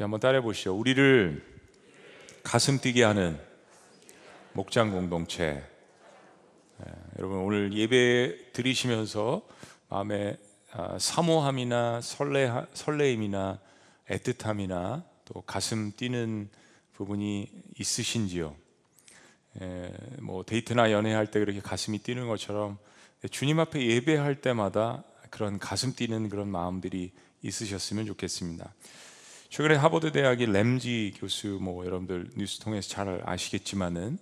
우리 한번 따라해 보시죠. 우리를 가슴 뛰게 하는 목장 공동체. 예, 여러분 오늘 예배 드리시면서 마음에 아, 사모함이나 설레 설레임이나 애틋함이나 또 가슴 뛰는 부분이 있으신지요? 예, 뭐 데이트나 연애할 때 그렇게 가슴이 뛰는 것처럼 주님 앞에 예배할 때마다 그런 가슴 뛰는 그런 마음들이 있으셨으면 좋겠습니다. 최근에 하버드 대학의 램지 교수 뭐 여러분들 뉴스 통해서 잘 아시겠지만은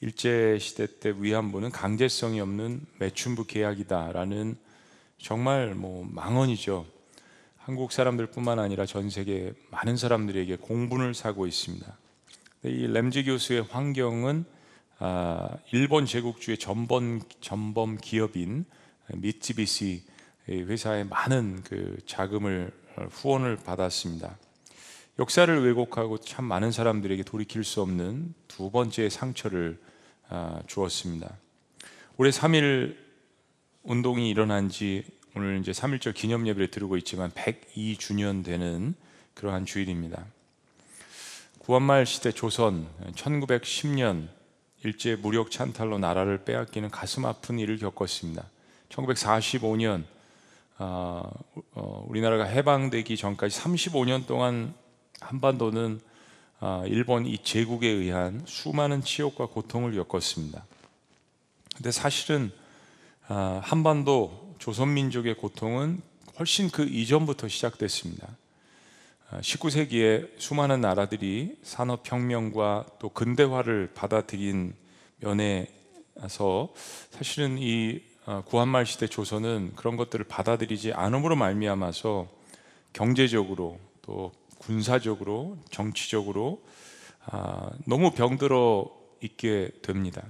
일제 시대 때 위안부는 강제성이 없는 매춘부 계약이다라는 정말 뭐 망언이죠. 한국 사람들뿐만 아니라 전 세계 많은 사람들에게 공분을 사고 있습니다. 이 램지 교수의 환경은 아, 일본 제국주의 전범 전범 기업인 미츠비시 회사의 많은 그 자금을 후원을 받았습니다. 역사를 왜곡하고 참 많은 사람들에게 돌이킬 수 없는 두 번째 상처를 아, 주었습니다. 올해 3일 운동이 일어난 지 오늘 이제 3일절 기념 예배를 드리고 있지만 102주년 되는 그러한 주일입니다. 구한말 시대 조선 1910년 일제 무력 찬탈로 나라를 빼앗기는 가슴 아픈 일을 겪었습니다. 1945년 어, 어, 우리나라가 해방되기 전까지 35년 동안 한반도는 어, 일본 이 제국에 의한 수많은 치욕과 고통을 겪었습니다. 근데 사실은 어, 한반도 조선민족의 고통은 훨씬 그 이전부터 시작됐습니다. 19세기에 어, 수많은 나라들이 산업혁명과 또 근대화를 받아들인 면에서 사실은 이 어, 구한말 시대 조선은 그런 것들을 받아들이지 않음으로 말미암아서 경제적으로 또 군사적으로 정치적으로 아, 너무 병들어 있게 됩니다.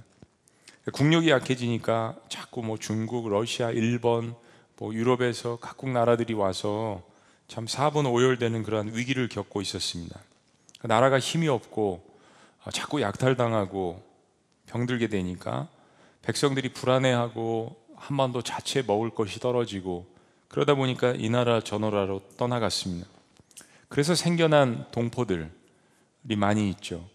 국력이 약해지니까 자꾸 뭐 중국, 러시아, 일본, 뭐 유럽에서 각국 나라들이 와서 참 사분 오열되는 그러한 위기를 겪고 있었습니다. 나라가 힘이 없고 아, 자꾸 약탈당하고 병들게 되니까 백성들이 불안해하고 한반도 자체에 먹을 것이 떨어지고 그러다 보니까 이 나라 저 나라로 떠나갔습니다. 그래서 생겨난 동포들이 많이 있죠.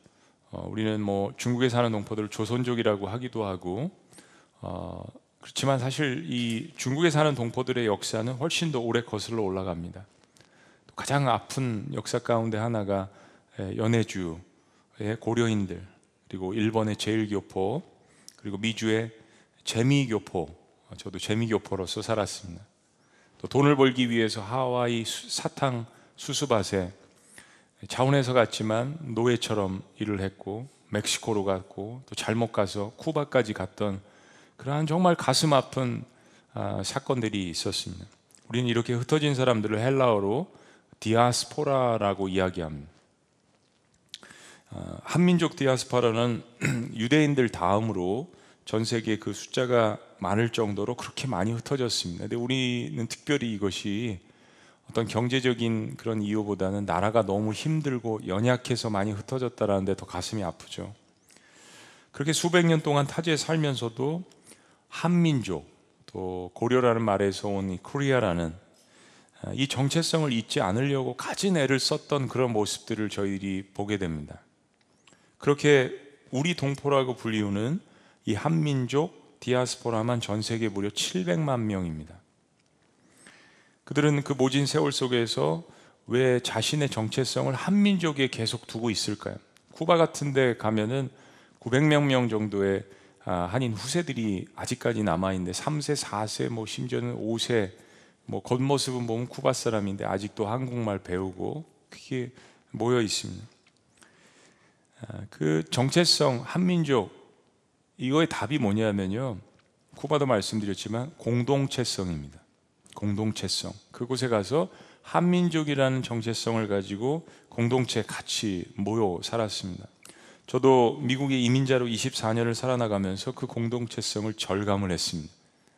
어, 우리는 뭐 중국에 사는 동포들을 조선족이라고 하기도 하고 어, 그렇지만 사실 이 중국에 사는 동포들의 역사는 훨씬 더 오래 거슬러 올라갑니다. 가장 아픈 역사 가운데 하나가 연해주의 고려인들 그리고 일본의 제일교포 그리고 미주의 재미교포 저도 재미교포로서 살았습니다. 또 돈을 벌기 위해서 하와이 사탕 수수밭에 자원해서 갔지만 노예처럼 일을 했고 멕시코로 갔고 또 잘못 가서 쿠바까지 갔던 그러한 정말 가슴 아픈 아, 사건들이 있었습니다. 우리는 이렇게 흩어진 사람들을 헬라어로 디아스포라라고 이야기합니다. 아, 한민족 디아스포라는 유대인들 다음으로 전 세계 그 숫자가 많을 정도로 그렇게 많이 흩어졌습니다. 근데 우리는 특별히 이것이 어떤 경제적인 그런 이유보다는 나라가 너무 힘들고 연약해서 많이 흩어졌다라는 데 더 가슴이 아프죠. 그렇게 수백 년 동안 타지에 살면서도 한민족 또 고려라는 말에서 온 이 코리아라는 아, 이 정체성을 잊지 않으려고 갖은 애를 썼던 그런 모습들을 저희들이 보게 됩니다. 그렇게 우리 동포라고 불리우는 이 한민족 디아스포라만 전 세계 무려 700만 명입니다. 그들은 그 모진 세월 속에서 왜 자신의 정체성을 한민족에 계속 두고 있을까요? 쿠바 같은 데 가면은 900명 명 정도의 아, 한인 후세들이 아직까지 남아 있는데 3세, 4세, 뭐 심지어는 5세 뭐 겉모습은 보면 쿠바 사람인데 아직도 한국말 배우고 그게 모여 있습니다. 아, 그 정체성 한민족 이거의 답이 뭐냐면요. 쿠바도 말씀드렸지만 공동체성입니다. 공동체성. 그곳에 가서 한민족이라는 정체성을 가지고 공동체 같이 모여 살았습니다. 저도 미국의 이민자로 24년을 살아나가면서 그 공동체성을 절감을 했습니다.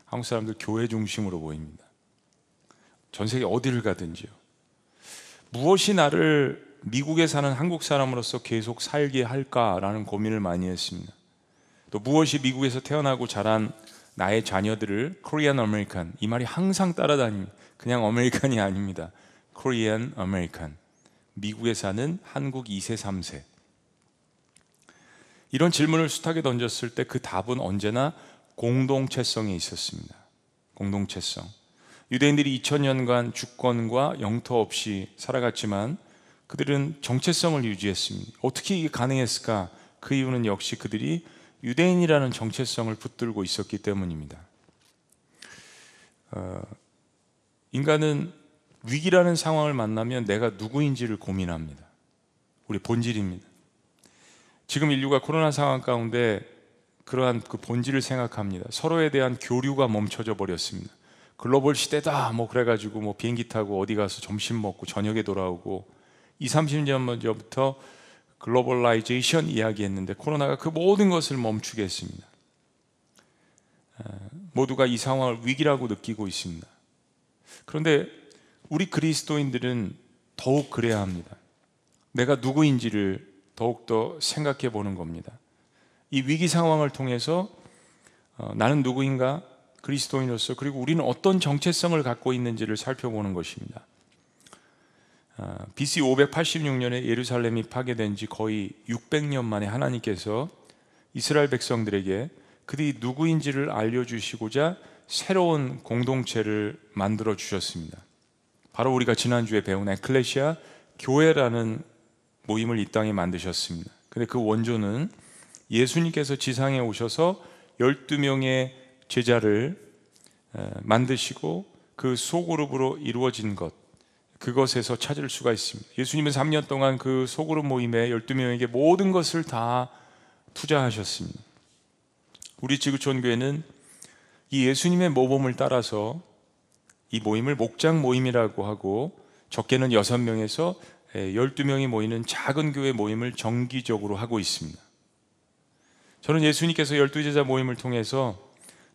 한국 사람들 교회 중심으로 모입니다. 전 세계 어디를 가든지요. 무엇이 나를 미국에 사는 한국 사람으로서 계속 살게 할까라는 고민을 많이 했습니다. 또 무엇이 미국에서 태어나고 자란 나의 자녀들을 Korean American 이 말이 항상 따라다닙니다. 그냥 American이 아닙니다. Korean American 미국에 사는 한국 2세, 3세. 이런 질문을 숱하게 던졌을 때 그 답은 언제나 공동체성에 있었습니다. 공동체성. 유대인들이 2000년간 주권과 영토 없이 살아갔지만 그들은 정체성을 유지했습니다. 어떻게 이게 가능했을까? 그 이유는 역시 그들이 유대인이라는 정체성을 붙들고 있었기 때문입니다. 어, 인간은 위기라는 상황을 만나면 내가 누구인지를 고민합니다. 우리 본질입니다. 지금 인류가 코로나 상황 가운데 그러한 그 본질을 생각합니다. 서로에 대한 교류가 멈춰져 버렸습니다. 글로벌 시대다 뭐 그래가지고 뭐 비행기 타고 어디 가서 점심 먹고 저녁에 돌아오고 2, 30년 먼저부터 globalization 이야기했는데 코로나가 그 모든 것을 멈추게 했습니다. 모두가 이 상황을 위기라고 느끼고 있습니다. 그런데 우리 그리스도인들은 더욱 그래야 합니다. 내가 누구인지를 더욱더 생각해 보는 겁니다. 이 위기 상황을 통해서 어, 나는 누구인가 그리스도인으로서 그리고 우리는 어떤 정체성을 갖고 있는지를 살펴보는 것입니다. 아, BC 586년에 예루살렘이 파괴된 지 거의 600년 만에 하나님께서 이스라엘 백성들에게 그들이 누구인지를 알려주시고자 새로운 공동체를 만들어 주셨습니다. 바로 우리가 지난주에 배운 에클레시아 교회라는 모임을 이 땅에 만드셨습니다. 근데 그 원조는 예수님께서 지상에 오셔서 12명의 제자를 만드시고 그 소그룹으로 이루어진 것 그것에서 찾을 수가 있습니다. 예수님은 3년 동안 그 소그룹 모임에 12명에게 모든 것을 다 투자하셨습니다. 우리 지구촌 교회는 이 예수님의 모범을 따라서 이 모임을 목장 모임이라고 하고 적게는 6명에서 12명이 모이는 작은 교회 모임을 정기적으로 하고 있습니다. 저는 예수님께서 12제자 모임을 통해서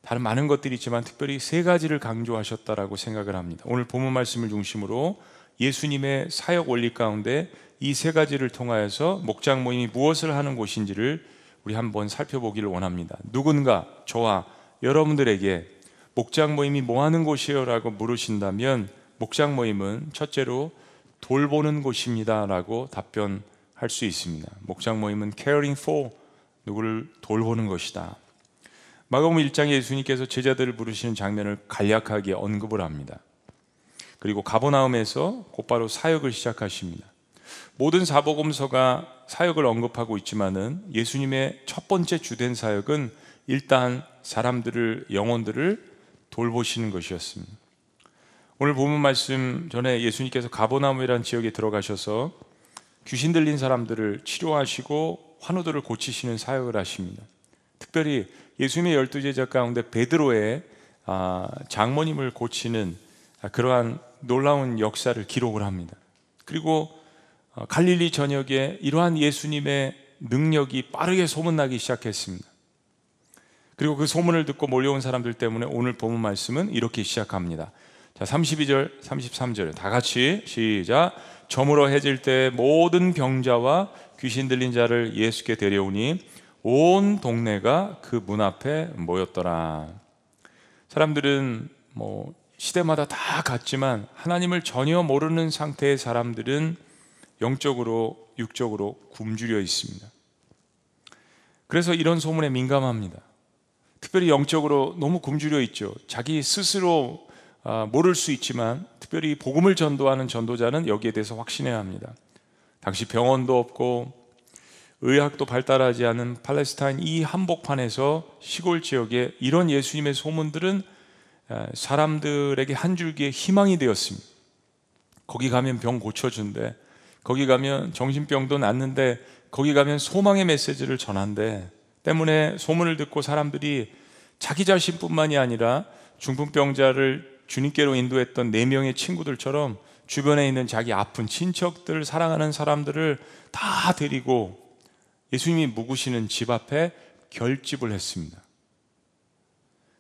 다른 많은 것들이 있지만 특별히 세 가지를 강조하셨다라고 생각을 합니다. 오늘 본문 말씀을 중심으로 예수님의 사역 원리 가운데 이 세 가지를 통하여서 목장 모임이 무엇을 하는 곳인지를 우리 한번 살펴보기를 원합니다. 누군가 저와 여러분들에게 목장 모임이 뭐 하는 곳이에요라고 물으신다면 목장 모임은 첫째로 돌보는 곳입니다라고 답변할 수 있습니다. 목장 모임은 caring for 누구를 돌보는 것이다. 마가복음 1장에 예수님께서 제자들을 부르시는 장면을 간략하게 언급을 합니다. 그리고 가보나움에서 곧바로 사역을 시작하십니다. 모든 사복음서가 사역을 언급하고 있지만은 예수님의 첫 번째 주된 사역은 일단 사람들을 영혼들을 돌보시는 것이었습니다. 오늘 본문 말씀 전에 예수님께서 가보나움이라는 지역에 들어가셔서 귀신 들린 사람들을 치료하시고 환우들을 고치시는 사역을 하십니다. 특별히 예수님의 열두 제자 가운데 베드로의 아, 장모님을 고치는 그러한 놀라운 역사를 기록을 합니다. 그리고 어, 갈릴리 전역에 이러한 예수님의 능력이 빠르게 소문나기 시작했습니다. 그리고 그 소문을 듣고 몰려온 사람들 때문에 오늘 본문 말씀은 이렇게 시작합니다. 자, 32절, 33절 다 같이 시작. 저물어 해질 때 모든 병자와 귀신 들린 자를 예수께 데려오니 온 동네가 그 문 앞에 모였더라. 사람들은 뭐 시대마다 다 같지만 하나님을 전혀 모르는 상태의 사람들은 영적으로 육적으로 굶주려 있습니다. 그래서 이런 소문에 민감합니다. 특별히 영적으로 너무 굶주려 있죠. 자기 스스로 아, 모를 수 있지만 특별히 복음을 전도하는 전도자는 여기에 대해서 확신해야 합니다. 당시 병원도 없고 의학도 발달하지 않은 팔레스타인 이 한복판에서 시골 지역에 이런 예수님의 소문들은 사람들에게 한 줄기의 희망이 되었습니다. 거기 가면 병 고쳐준대. 거기 가면 정신병도 낫는데 거기 가면 소망의 메시지를 전한대. 때문에 소문을 듣고 사람들이 자기 자신뿐만이 아니라 중풍병자를 주님께로 인도했던 네 명의 친구들처럼 주변에 있는 자기 아픈 친척들, 사랑하는 사람들을 다 데리고 예수님이 묵으시는 집 앞에 결집을 했습니다.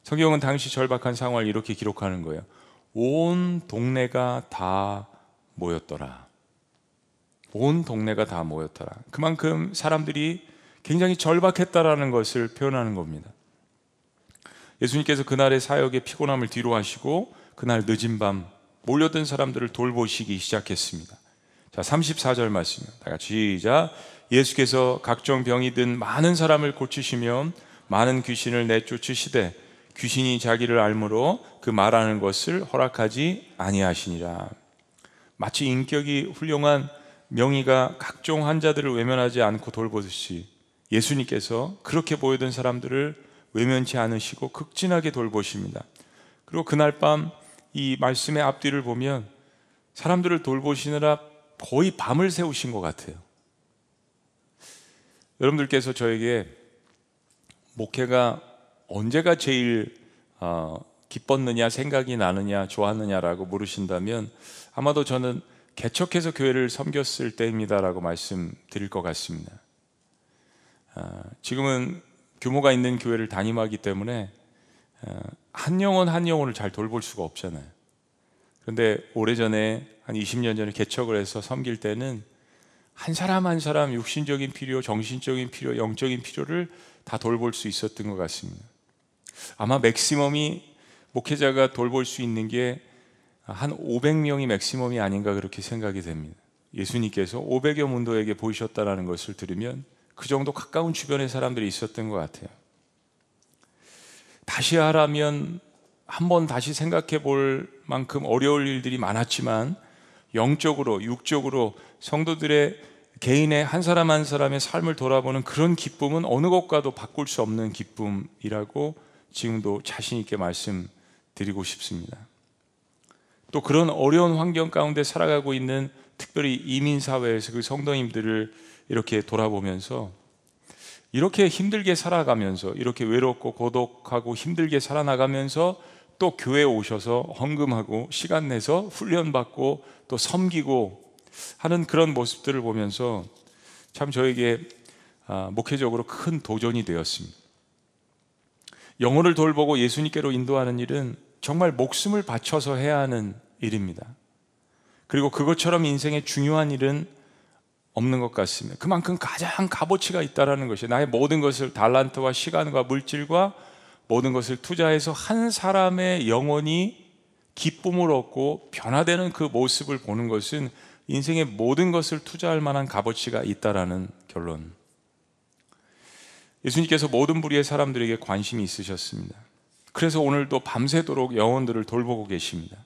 성경은 당시 절박한 상황을 이렇게 기록하는 거예요. 온 동네가 다 모였더라. 온 동네가 다 모였더라. 그만큼 사람들이 굉장히 절박했다라는 것을 표현하는 겁니다. 예수님께서 그날의 사역의 피곤함을 뒤로 하시고 그날 늦은 밤 몰려든 사람들을 돌보시기 시작했습니다. 자, 34절 말씀. 다 같이 시작. 예수께서 각종 병이 든 많은 사람을 고치시며 많은 귀신을 내쫓으시되 귀신이 자기를 알므로 그 말하는 것을 허락하지 아니하시니라. 마치 인격이 훌륭한 명의가 각종 환자들을 외면하지 않고 돌보듯이 예수님께서 그렇게 보이던 사람들을 외면치 않으시고 극진하게 돌보십니다. 그리고 그날 밤 이 말씀의 앞뒤를 보면 사람들을 돌보시느라 거의 밤을 새우신 것 같아요. 여러분들께서 저에게 목회가 언제가 제일 어, 기뻤느냐, 생각이 나느냐, 좋았느냐라고 물으신다면 아마도 저는 개척해서 교회를 섬겼을 때입니다라고 말씀드릴 것 같습니다. 어, 지금은 규모가 있는 교회를 담임하기 때문에 어, 한 영혼 한 영혼을 잘 돌볼 수가 없잖아요. 그런데 오래전에 한 20년 전에 개척을 해서 섬길 때는 한 사람 한 사람 육신적인 필요, 정신적인 필요, 영적인 필요를 다 돌볼 수 있었던 것 같습니다. 아마 맥시멈이 목회자가 돌볼 수 있는 게 한 500명이 맥시멈이 아닌가 그렇게 생각이 됩니다. 예수님께서 500여 문도에게 보이셨다라는 것을 들으면 그 정도 가까운 주변의 사람들이 있었던 것 같아요. 다시 하라면 한번 다시 생각해 볼 만큼 어려울 일들이 많았지만 영적으로, 육적으로 성도들의 개인의 한 사람 한 사람의 삶을 돌아보는 그런 기쁨은 어느 것과도 바꿀 수 없는 기쁨이라고 지금도 자신 있게 말씀드리고 싶습니다. 또 그런 어려운 환경 가운데 살아가고 있는 특별히 이민 사회에서 그 성도님들을 이렇게 돌아보면서 이렇게 힘들게 살아가면서 이렇게 외롭고 고독하고 힘들게 살아나가면서 또 교회에 오셔서 헌금하고 시간 내서 훈련받고 또 섬기고 하는 그런 모습들을 보면서 참 저에게 아, 목회적으로 큰 도전이 되었습니다. 영혼을 돌보고 예수님께로 인도하는 일은 정말 목숨을 바쳐서 해야 하는 일입니다. 그리고 그것처럼 인생의 중요한 일은 없는 것 같습니다. 그만큼 가장 값어치가 있다라는 것이 나의 모든 것을 달란트와 시간과 물질과 모든 것을 투자해서 한 사람의 영혼이 기쁨을 얻고 변화되는 그 모습을 보는 것은 인생의 모든 것을 투자할 만한 값어치가 있다라는 결론. 예수님께서 모든 부류의 사람들에게 관심이 있으셨습니다. 그래서 오늘도 밤새도록 영혼들을 돌보고 계십니다.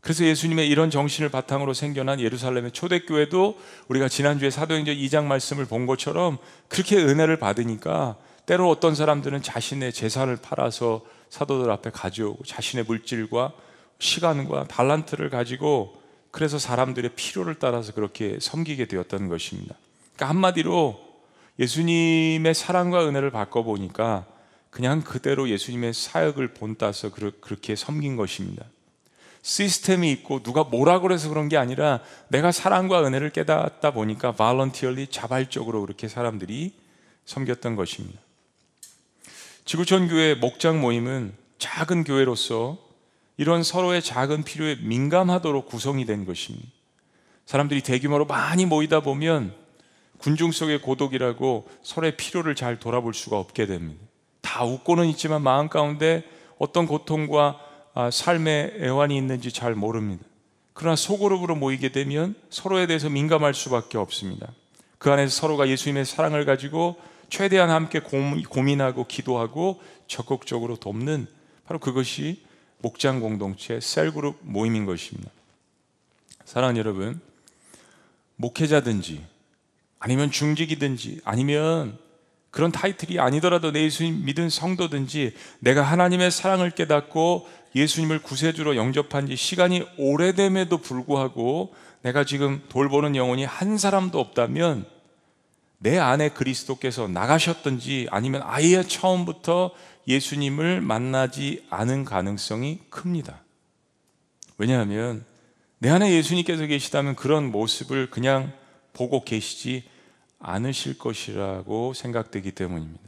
그래서 예수님의 이런 정신을 바탕으로 생겨난 예루살렘의 초대교회도 우리가 지난주에 사도행전 2장 말씀을 본 것처럼 그렇게 은혜를 받으니까 때로 어떤 사람들은 자신의 재산을 팔아서 사도들 앞에 가져오고 자신의 물질과 시간과 달란트를 가지고 그래서 사람들의 필요를 따라서 그렇게 섬기게 되었다는 것입니다. 그러니까 한마디로 예수님의 사랑과 은혜를 바꿔보니까 그냥 그대로 예수님의 사역을 본따서 그렇게 섬긴 것입니다. 시스템이 있고 누가 뭐라 그래서 그런 게 아니라 내가 사랑과 은혜를 깨닫다 보니까 발런티얼리 자발적으로 그렇게 사람들이 섬겼던 것입니다. 지구촌 교회 목장 모임은 작은 교회로서 이런 서로의 작은 필요에 민감하도록 구성이 된 것입니다. 사람들이 대규모로 많이 모이다 보면 군중 속의 고독이라고 서로의 필요를 잘 돌아볼 수가 없게 됩니다. 다 웃고는 있지만 마음 가운데 어떤 고통과 아, 삶의 애환이 있는지 잘 모릅니다. 그러나 소그룹으로 모이게 되면 서로에 대해서 민감할 수밖에 없습니다. 그 안에서 서로가 예수님의 사랑을 가지고 최대한 함께 고민하고 기도하고 적극적으로 돕는 바로 그것이 목장 공동체 셀그룹 모임인 것입니다. 사랑하는 여러분, 목회자든지 아니면 중직이든지 아니면 그런 타이틀이 아니더라도 내 예수님 믿은 성도든지 내가 하나님의 사랑을 깨닫고 예수님을 구세주로 영접한 지 시간이 오래됨에도 불구하고 내가 지금 돌보는 영혼이 한 사람도 없다면 내 안에 그리스도께서 나가셨든지 아니면 아예 처음부터 예수님을 만나지 않은 가능성이 큽니다. 왜냐하면 내 안에 예수님께서 계시다면 그런 모습을 그냥 보고 계시지 않으실 것이라고 생각되기 때문입니다.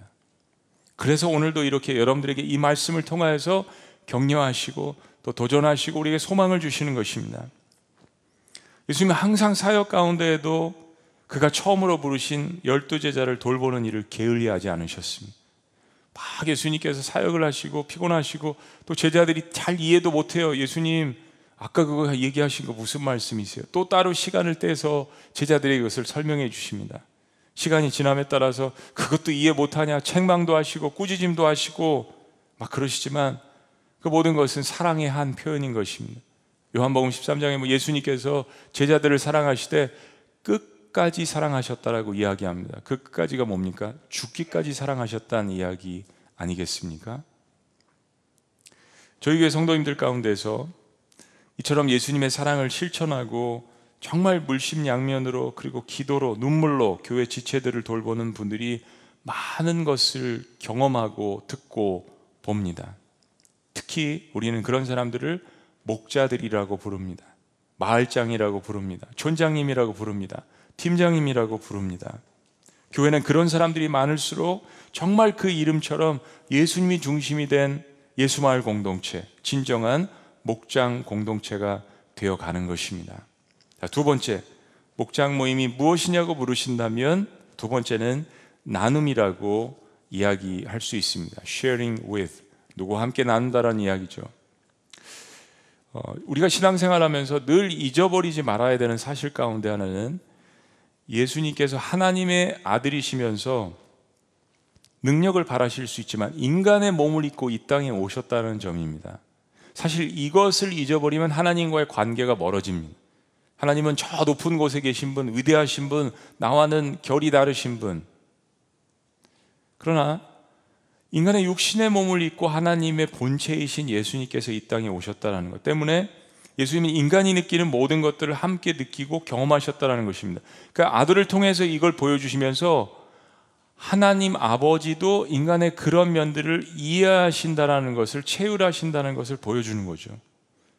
그래서 오늘도 이렇게 여러분들에게 이 말씀을 통하여서 격려하시고 또 도전하시고 우리에게 소망을 주시는 것입니다. 예수님은 항상 사역 가운데에도 그가 처음으로 부르신 열두 제자를 돌보는 일을 게을리하지 않으셨습니다. 막 예수님께서 사역을 하시고 피곤하시고 또 제자들이 잘 이해도 못해요. 예수님 아까 그거 얘기하신 거 무슨 말씀이세요? 또 따로 시간을 떼서 제자들에게 이것을 설명해 주십니다. 시간이 지남에 따라서 그것도 이해 못하냐 책망도 하시고 꾸짖음도 하시고 막 그러시지만 그 모든 것은 사랑의 한 표현인 것입니다. 요한복음 13장에 뭐 예수님께서 제자들을 사랑하시되 끝까지 사랑하셨다라고 이야기합니다. 그 끝까지가 뭡니까? 죽기까지 사랑하셨다는 이야기 아니겠습니까? 저희 교회 성도님들 가운데서 이처럼 예수님의 사랑을 실천하고 정말 물심양면으로 그리고 기도로 눈물로 교회 지체들을 돌보는 분들이 많은 것을 경험하고 듣고 봅니다. 특히 우리는 그런 사람들을 목자들이라고 부릅니다. 마을장이라고 부릅니다. 촌장님이라고 부릅니다. 팀장님이라고 부릅니다. 교회는 그런 사람들이 많을수록 정말 그 이름처럼 예수님이 중심이 된 예수마을 공동체, 진정한 목장 공동체가 되어 가는 것입니다. 자, 두 번째, 목장 모임이 무엇이냐고 물으신다면 두 번째는 나눔이라고 이야기할 수 있습니다. sharing with 누구와 함께 나눈다라는 이야기죠. 어, 우리가 신앙생활하면서 늘 잊어버리지 말아야 되는 사실 가운데 하나는 예수님께서 하나님의 아들이시면서 능력을 바라실 수 있지만 인간의 몸을 입고 이 땅에 오셨다는 점입니다. 사실 이것을 잊어버리면 하나님과의 관계가 멀어집니다. 하나님은 저 높은 곳에 계신 분, 위대하신 분, 나와는 결이 다르신 분. 그러나 인간의 육신의 몸을 입고 하나님의 본체이신 예수님께서 이 땅에 오셨다는 것 때문에 예수님은 인간이 느끼는 모든 것들을 함께 느끼고 경험하셨다는 것입니다. 그러니까 아들을 통해서 이걸 보여주시면서 하나님 아버지도 인간의 그런 면들을 이해하신다라는 것을 체휼하신다는 것을 보여주는 거죠.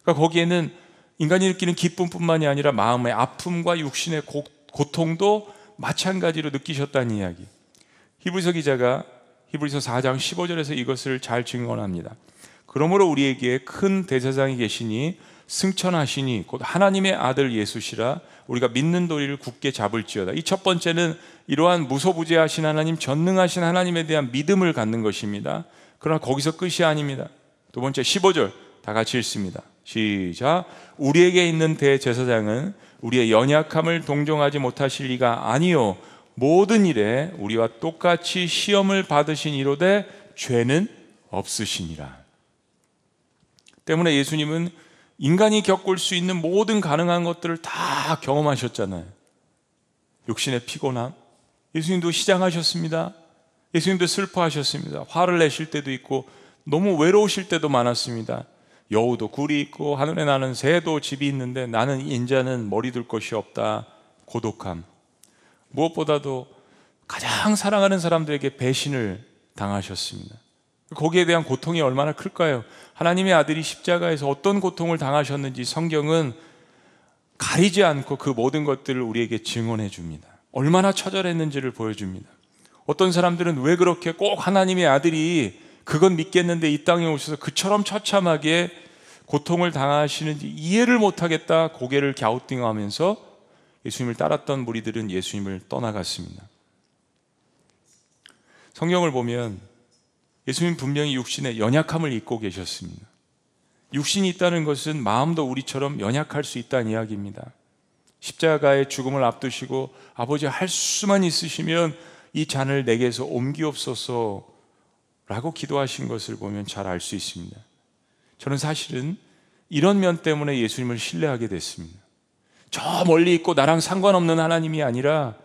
그러니까 거기에는 인간이 느끼는 기쁨뿐만이 아니라 마음의 아픔과 육신의 고, 고통도 마찬가지로 느끼셨다는 이야기. 히브리서 기자가 히브리서 4장 15절에서 이것을 잘 증언합니다. 그러므로 우리에게 큰 대제사장이 계시니 승천하시니 곧 하나님의 아들 예수시라 우리가 믿는 도리를 굳게 잡을지어다. 이 첫 번째는 이러한 무소부재하신 하나님, 전능하신 하나님에 대한 믿음을 갖는 것입니다. 그러나 거기서 끝이 아닙니다. 두 번째 15절 다 같이 읽습니다. 시작. 우리에게 있는 대제사장은 우리의 연약함을 동정하지 못하실 리가 아니요 모든 일에 우리와 똑같이 시험을 받으신 이로되 죄는 없으시니라. 때문에 예수님은 인간이 겪을 수 있는 모든 가능한 것들을 다 경험하셨잖아요. 육신의 피곤함. 예수님도 시장하셨습니다. 예수님도 슬퍼하셨습니다. 화를 내실 때도 있고 너무 외로우실 때도 많았습니다. 여우도 굴이 있고 하늘에 나는 새도 집이 있는데 나는 인자는 머리 둘 것이 없다. 고독함. 무엇보다도 가장 사랑하는 사람들에게 배신을 당하셨습니다. 거기에 대한 고통이 얼마나 클까요? 하나님의 아들이 십자가에서 어떤 고통을 당하셨는지 성경은 가리지 않고 그 모든 것들을 우리에게 증언해 줍니다. 얼마나 처절했는지를 보여줍니다. 어떤 사람들은 왜 그렇게 꼭 하나님의 아들이 그건 믿겠는데 이 땅에 오셔서 그처럼 처참하게 고통을 당하시는지 이해를 못하겠다 고개를 갸우뚱하면서 예수님을 따랐던 무리들은 예수님을 떠나갔습니다. 성경을 보면 예수님 분명히 육신의 연약함을 입고 계셨습니다. 육신이 있다는 것은 마음도 우리처럼 연약할 수 있다는 이야기입니다. 십자가의 죽음을 앞두시고 아버지 할 수만 있으시면 이 잔을 내게서 옮기옵소서 라고 기도하신 것을 보면 잘 알 수 있습니다. 저는 사실은 이런 면 때문에 예수님을 신뢰하게 됐습니다. 저 멀리 있고 나랑 상관없는 하나님이 아니라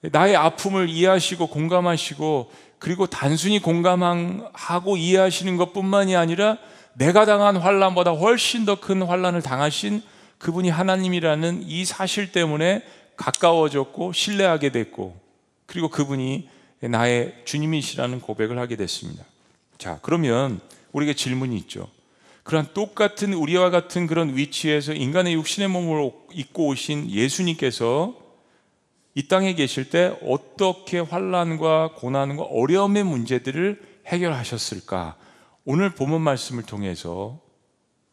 나의 아픔을 이해하시고 공감하시고 그리고 단순히 공감하고 이해하시는 것뿐만이 아니라 내가 당한 환란보다 훨씬 더 큰 환란을 당하신 그분이 하나님이라는 이 사실 때문에 가까워졌고 신뢰하게 됐고 그리고 그분이 나의 주님이시라는 고백을 하게 됐습니다. 자, 그러면 우리에게 질문이 있죠. 그런 똑같은 우리와 같은 그런 위치에서 인간의 육신의 몸을 입고 오신 예수님께서 이 땅에 계실 때 어떻게 환란과 고난과 어려움의 문제들을 해결하셨을까? 오늘 본문 말씀을 통해서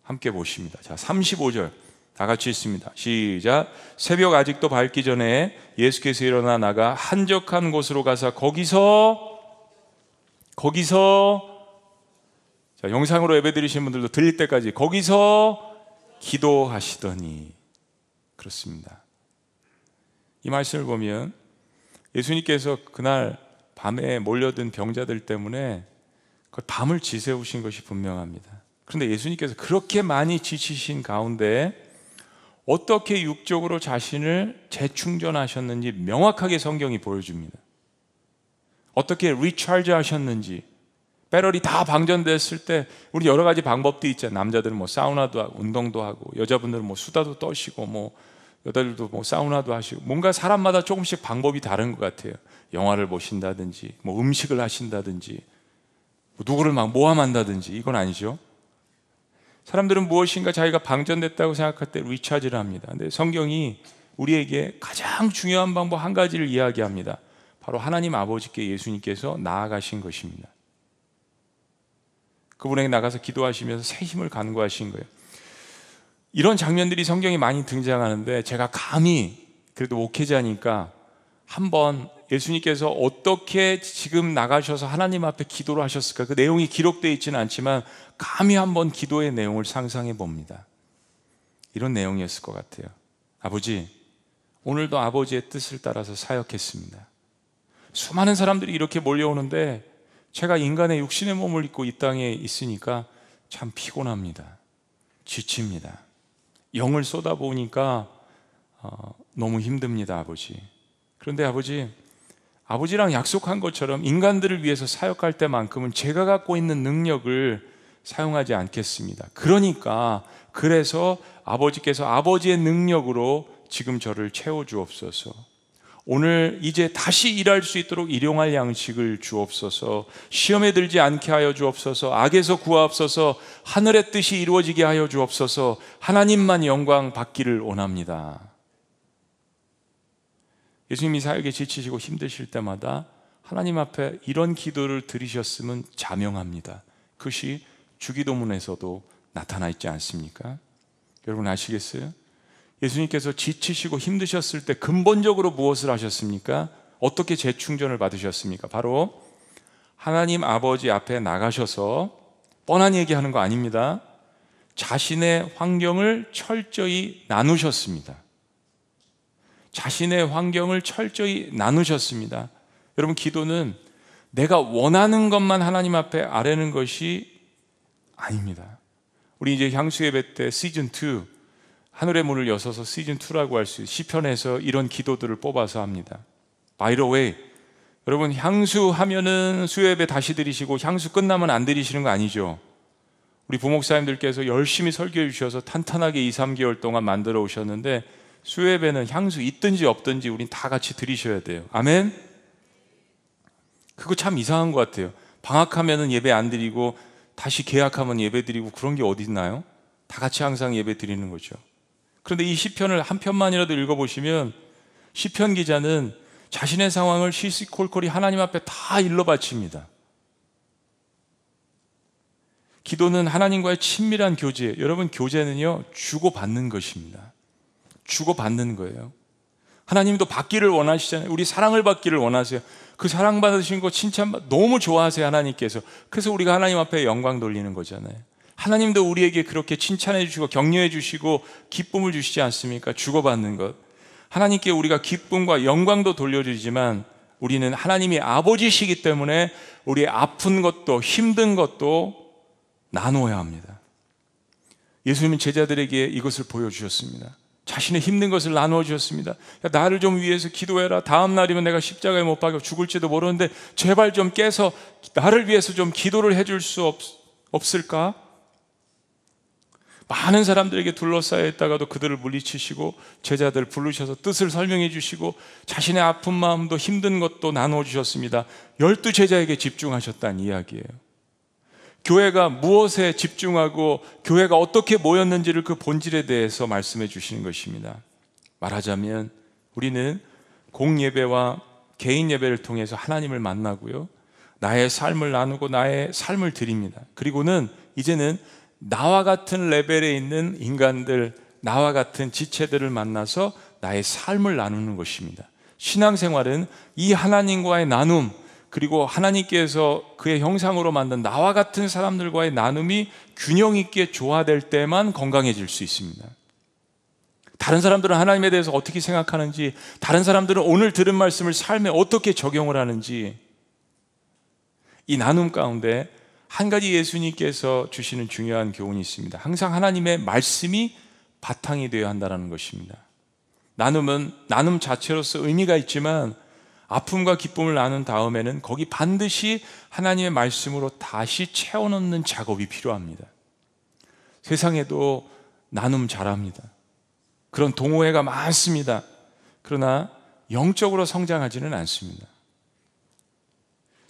함께 보십니다. 자, 35절 다 같이 읽습니다. 시작. 새벽 아직도 밝기 전에 예수께서 일어나 나가 한적한 곳으로 가서 거기서 거기서 자, 영상으로 예배 드리신 분들도 들릴 때까지 거기서 기도하시더니 그렇습니다. 이 말씀을 보면 예수님께서 그날 밤에 몰려든 병자들 때문에 그 밤을 지새우신 것이 분명합니다. 그런데 예수님께서 그렇게 많이 지치신 가운데 어떻게 육적으로 자신을 재충전하셨는지 명확하게 성경이 보여줍니다. 어떻게 리차지 하셨는지 배럴이 다 방전됐을 때 우리 여러 가지 방법도 있잖아요. 남자들은 뭐 사우나도 하고 운동도 하고 여자분들은 뭐 수다도 떠시고 뭐 여자들도 뭐 사우나도 하시고 뭔가 사람마다 조금씩 방법이 다른 것 같아요. 영화를 보신다든지 뭐 음식을 하신다든지 뭐 누구를 막 모함한다든지 이건 아니죠. 사람들은 무엇인가 자기가 방전됐다고 생각할 때 리차지를 합니다. 근데 성경이 우리에게 가장 중요한 방법 한 가지를 이야기합니다. 바로 하나님 아버지께 예수님께서 나아가신 것입니다. 그분에게 나가서 기도하시면서 새 힘을 간구하신 거예요. 이런 장면들이 성경에 많이 등장하는데 제가 감히 그래도 목회자니까 한번 예수님께서 어떻게 지금 나가셔서 하나님 앞에 기도를 하셨을까? 그 내용이 기록되어 있지는 않지만 감히 한번 기도의 내용을 상상해 봅니다. 이런 내용이었을 것 같아요. 아버지, 오늘도 아버지의 뜻을 따라서 사역했습니다. 수많은 사람들이 이렇게 몰려오는데 제가 인간의 육신의 몸을 입고 이 땅에 있으니까 참 피곤합니다. 지칩니다. 영을 쏟아보니까 어, 너무 힘듭니다, 아버지. 그런데 아버지, 아버지랑 약속한 것처럼 인간들을 위해서 사역할 때만큼은 제가 갖고 있는 능력을 사용하지 않겠습니다. 그러니까 그래서 아버지께서 아버지의 능력으로 지금 저를 채워 주옵소서. 오늘 이제 다시 일할 수 있도록 일용할 양식을 주옵소서. 시험에 들지 않게 하여 주옵소서. 악에서 구하옵소서. 하늘의 뜻이 이루어지게 하여 주옵소서. 하나님만 영광 받기를 원합니다. 예수님이 사역에 지치시고 힘드실 때마다 하나님 앞에 이런 기도를 드리셨으면 자명합니다. 그것이 주기도문에서도 나타나 있지 않습니까? 여러분 아시겠어요? 예수님께서 지치시고 힘드셨을 때 근본적으로 무엇을 하셨습니까? 어떻게 재충전을 받으셨습니까? 바로 하나님 아버지 앞에 나가셔서 뻔한 얘기하는 거 아닙니다. 자신의 환경을 철저히 나누셨습니다. 자신의 환경을 철저히 나누셨습니다. 여러분, 기도는 내가 원하는 것만 하나님 앞에 아뢰는 것이 아닙니다. 우리 이제 향수 예배 때 시즌 2 하늘의 문을 여서서 시즌 2라고 할수 있어요. 시편에서 이런 기도들을 뽑아서 합니다. By the way, 여러분 향수 하면은 수요예배 다시 드리시고 향수 끝나면 안 드리시는 거 아니죠? 우리 부목사님들께서 열심히 설교해 주셔서 탄탄하게 2, 3개월 동안 만들어 오셨는데 수요예배는 향수 있든지 없든지 우린 다 같이 드리셔야 돼요. 아멘? 그거 참 이상한 것 같아요. 방학하면은 예배 안 드리고 다시 계약하면 예배 드리고 그런 게 어디 있나요? 다 같이 항상 예배 드리는 거죠. 그런데 이 시편을 한 편만이라도 읽어보시면 시편 기자는 자신의 상황을 시시콜콜이 하나님 앞에 다 일러 바칩니다. 기도는 하나님과의 친밀한 교제. 여러분 교제는요 주고 받는 것입니다. 주고 받는 거예요. 하나님도 받기를 원하시잖아요. 우리 사랑을 받기를 원하세요. 그 사랑 받으신 거 칭찬 너무 좋아하세요. 하나님께서. 그래서 우리가 하나님 앞에 영광 돌리는 거잖아요. 하나님도 우리에게 그렇게 칭찬해 주시고 격려해 주시고 기쁨을 주시지 않습니까? 주고받는 것. 하나님께 우리가 기쁨과 영광도 돌려주지만 우리는 하나님이 아버지시기 때문에 우리 아픈 것도 힘든 것도 나누어야 합니다. 예수님은 제자들에게 이것을 보여주셨습니다. 자신의 힘든 것을 나누어 주셨습니다. 나를 좀 위해서 기도해라. 다음 날이면 내가 십자가에 못 박혀 죽을지도 모르는데 제발 좀 깨서 나를 위해서 좀 기도를 해줄 수 없, 없을까? 많은 사람들에게 둘러싸여 있다가도 그들을 물리치시고 제자들 부르셔서 뜻을 설명해 주시고 자신의 아픈 마음도 힘든 것도 나누어 주셨습니다. 열두 제자에게 집중하셨다는 이야기예요. 교회가 무엇에 집중하고 교회가 어떻게 모였는지를 그 본질에 대해서 말씀해 주시는 것입니다. 말하자면 우리는 공예배와 개인 예배를 통해서 하나님을 만나고요. 나의 삶을 나누고 나의 삶을 드립니다. 그리고는 이제는 나와 같은 레벨에 있는 인간들, 나와 같은 지체들을 만나서 나의 삶을 나누는 것입니다. 신앙생활은 이 하나님과의 나눔, 그리고 하나님께서 그의 형상으로 만든 나와 같은 사람들과의 나눔이 균형 있게 조화될 때만 건강해질 수 있습니다. 다른 사람들은 하나님에 대해서 어떻게 생각하는지, 다른 사람들은 오늘 들은 말씀을 삶에 어떻게 적용을 하는지, 이 나눔 가운데 한 가지 예수님께서 주시는 중요한 교훈이 있습니다. 항상 하나님의 말씀이 바탕이 되어야 한다는 것입니다. 나눔은 나눔 자체로서 의미가 있지만 아픔과 기쁨을 나눈 다음에는 거기 반드시 하나님의 말씀으로 다시 채워넣는 작업이 필요합니다. 세상에도 나눔 잘합니다. 그런 동호회가 많습니다. 그러나 영적으로 성장하지는 않습니다.